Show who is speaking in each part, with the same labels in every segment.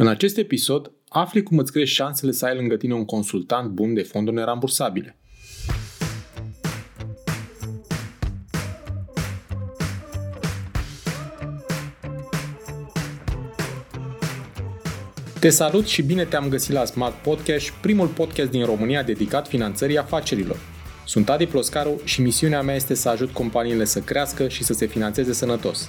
Speaker 1: În acest episod, afli cum îți crești șansele să ai lângă tine un consultant bun de fonduri nerambursabile. Te salut și bine te-am găsit la Smart Podcast, primul podcast din România dedicat finanțării afacerilor. Sunt Adi Ploscaru și misiunea mea este să ajut companiile să crească și să se finanțeze sănătos.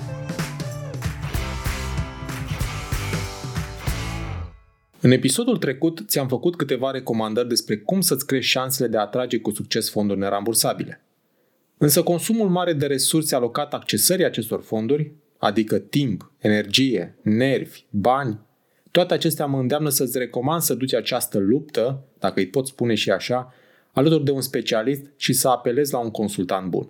Speaker 1: În episodul trecut ți-am făcut câteva recomandări despre cum să-ți crești șansele de a atrage cu succes fonduri nerambursabile. Însă consumul mare de resurse alocat accesării acestor fonduri, adică timp, energie, nervi, bani, toate acestea mă îndeamnă să-ți recomand să duci această luptă, dacă îi pot spune și așa, alături de un specialist și să apelezi la un consultant bun.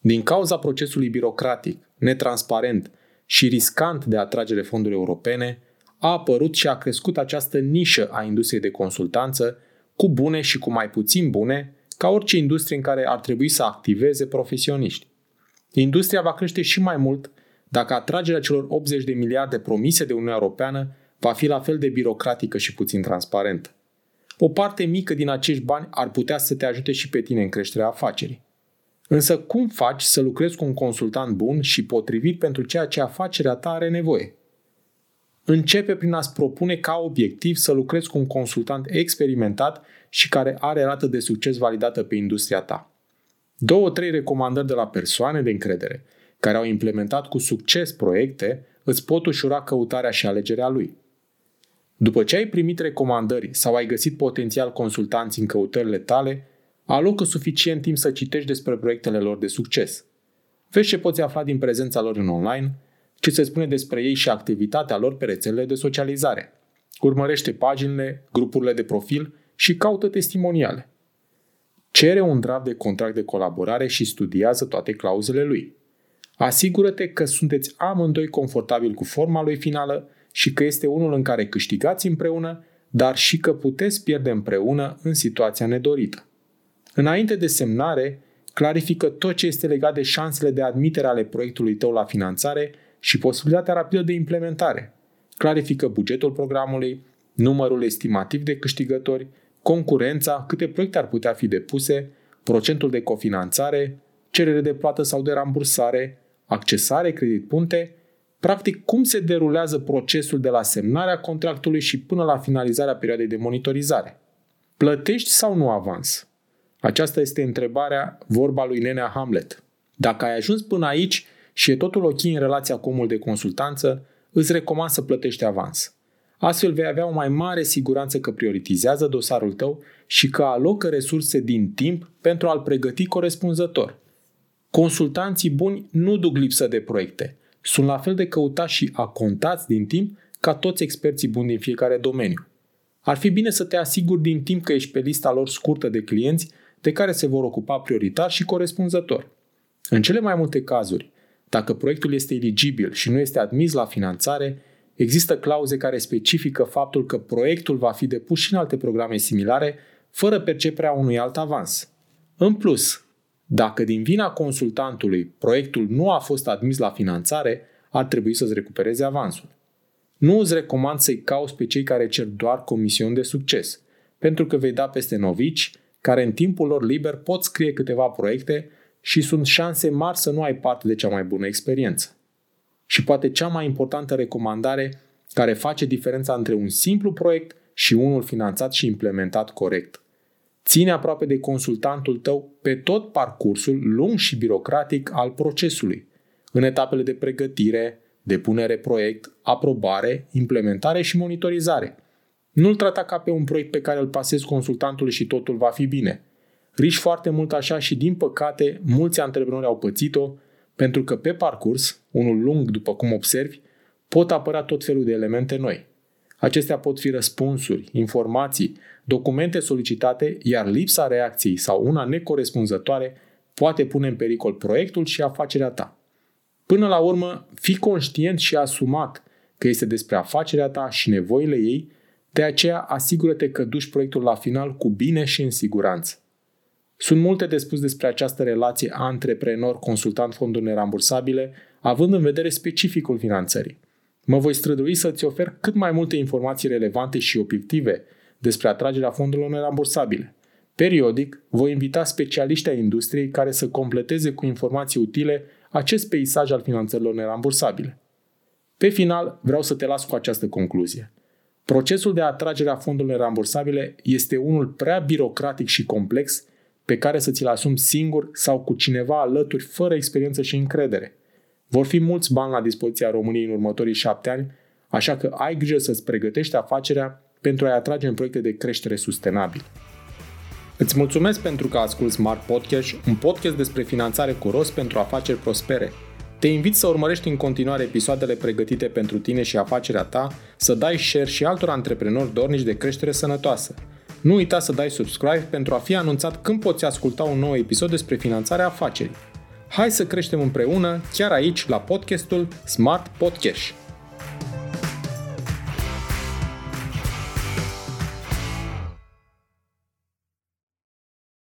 Speaker 1: Din cauza procesului birocratic, netransparent și riscant de atragere fonduri europene, a apărut și a crescut această nișă a industriei de consultanță, cu bune și cu mai puțin bune, ca orice industrie în care ar trebui să activeze profesioniști. Industria va crește și mai mult dacă atragerea celor 80 de miliarde promise de Uniunea Europeană va fi la fel de birocratică și puțin transparentă. O parte mică din acești bani ar putea să te ajute și pe tine în creșterea afacerii. Însă cum faci să lucrezi cu un consultant bun și potrivit pentru ceea ce afacerea ta are nevoie? Începe prin a-ți propune ca obiectiv să lucrezi cu un consultant experimentat și care are rată de succes validată pe industria ta. Două, trei recomandări de la persoane de încredere care au implementat cu succes proiecte îți pot ușura căutarea și alegerea lui. După ce ai primit recomandări sau ai găsit potențial consultanți în căutările tale, alocă suficient timp să citești despre proiectele lor de succes. Vezi ce poți afla din prezența lor în online – ce se spune despre ei și activitatea lor pe rețelele de socializare. Urmărește paginile, grupurile de profil și caută testimoniale. Cere un draft de contract de colaborare și studiază toate clauzele lui. Asigură-te că sunteți amândoi confortabili cu forma lui finală și că este unul în care câștigați împreună, dar și că puteți pierde împreună în situația nedorită. Înainte de semnare, clarifică tot ce este legat de șansele de admitere ale proiectului tău la finanțare și posibilitatea rapidă de implementare. Clarifică bugetul programului, numărul estimativ de câștigători, concurența, câte proiecte ar putea fi depuse, procentul de cofinanțare, cerere de plată sau de rambursare, accesare, credit punte, practic cum se derulează procesul de la semnarea contractului și până la finalizarea perioadei de monitorizare. Plătești sau nu avans? Aceasta este întrebarea vorba lui Nenea Hamlet. Dacă ai ajuns până aici, și e totul ok în relația cu omul de consultanță, îți recomand să plătești avans. Astfel vei avea o mai mare siguranță că prioritizează dosarul tău și că alocă resurse din timp pentru a-l pregăti corespunzător. Consultanții buni nu duc lipsă de proiecte. Sunt la fel de căutați și acontați din timp ca toți experții buni din fiecare domeniu. Ar fi bine să te asiguri din timp că ești pe lista lor scurtă de clienți de care se vor ocupa prioritar și corespunzător. În cele mai multe cazuri, dacă proiectul este eligibil și nu este admis la finanțare, există clauze care specifică faptul că proiectul va fi depus și în alte programe similare, fără perceperea unui alt avans. În plus, dacă din vina consultantului proiectul nu a fost admis la finanțare, ar trebui să-ți recupereze avansul. Nu îți recomand să-i cauți pe cei care cer doar comisiuni de succes, pentru că vei da peste novici care în timpul lor liber pot scrie câteva proiecte și sunt șanse mari să nu ai parte de cea mai bună experiență. Și poate cea mai importantă recomandare care face diferența între un simplu proiect și unul finanțat și implementat corect. Ține aproape de consultantul tău pe tot parcursul lung și birocratic al procesului, în etapele de pregătire, depunere proiect, aprobare, implementare și monitorizare. Nu-l trata ca pe un proiect pe care îl pasezi consultantului și totul va fi bine – Riși foarte mult așa și, din păcate, mulți antreprenori au pățit-o pentru că pe parcurs, unul lung după cum observi, pot apărea tot felul de elemente noi. Acestea pot fi răspunsuri, informații, documente solicitate, iar lipsa reacției sau una necorespunzătoare poate pune în pericol proiectul și afacerea ta. Până la urmă, fii conștient și asumat că este despre afacerea ta și nevoile ei, de aceea asigură-te că duci proiectul la final cu bine și în siguranță. Sunt multe de spus despre această relație antreprenor-consultant fonduri nerambursabile, având în vedere specificul finanțării. Mă voi strădui să-ți ofer cât mai multe informații relevante și obiective despre atragerea fondurilor nerambursabile. Periodic, voi invita specialiști ai industriei care să completeze cu informații utile acest peisaj al finanțărilor nerambursabile. Pe final, vreau să te las cu această concluzie. Procesul de atragere a fondurilor nerambursabile este unul prea birocratic și complex pe care să ți-l asumi singur sau cu cineva alături fără experiență și încredere. Vor fi mulți bani la dispoziția României în următorii șapte ani, așa că ai grijă să-ți pregătești afacerea pentru a-i atrage în proiecte de creștere sustenabil. Îți mulțumesc pentru că asculti Smart Podcast, un podcast despre finanțare cu rost pentru afaceri prospere. Te invit să urmărești în continuare episoadele pregătite pentru tine și afacerea ta, să dai share și altor antreprenori dornici de creștere sănătoasă. Nu uita să dai subscribe pentru a fi anunțat când poți asculta un nou episod despre finanțarea afacerii. Hai să creștem împreună chiar aici la podcastul Smart Podcast.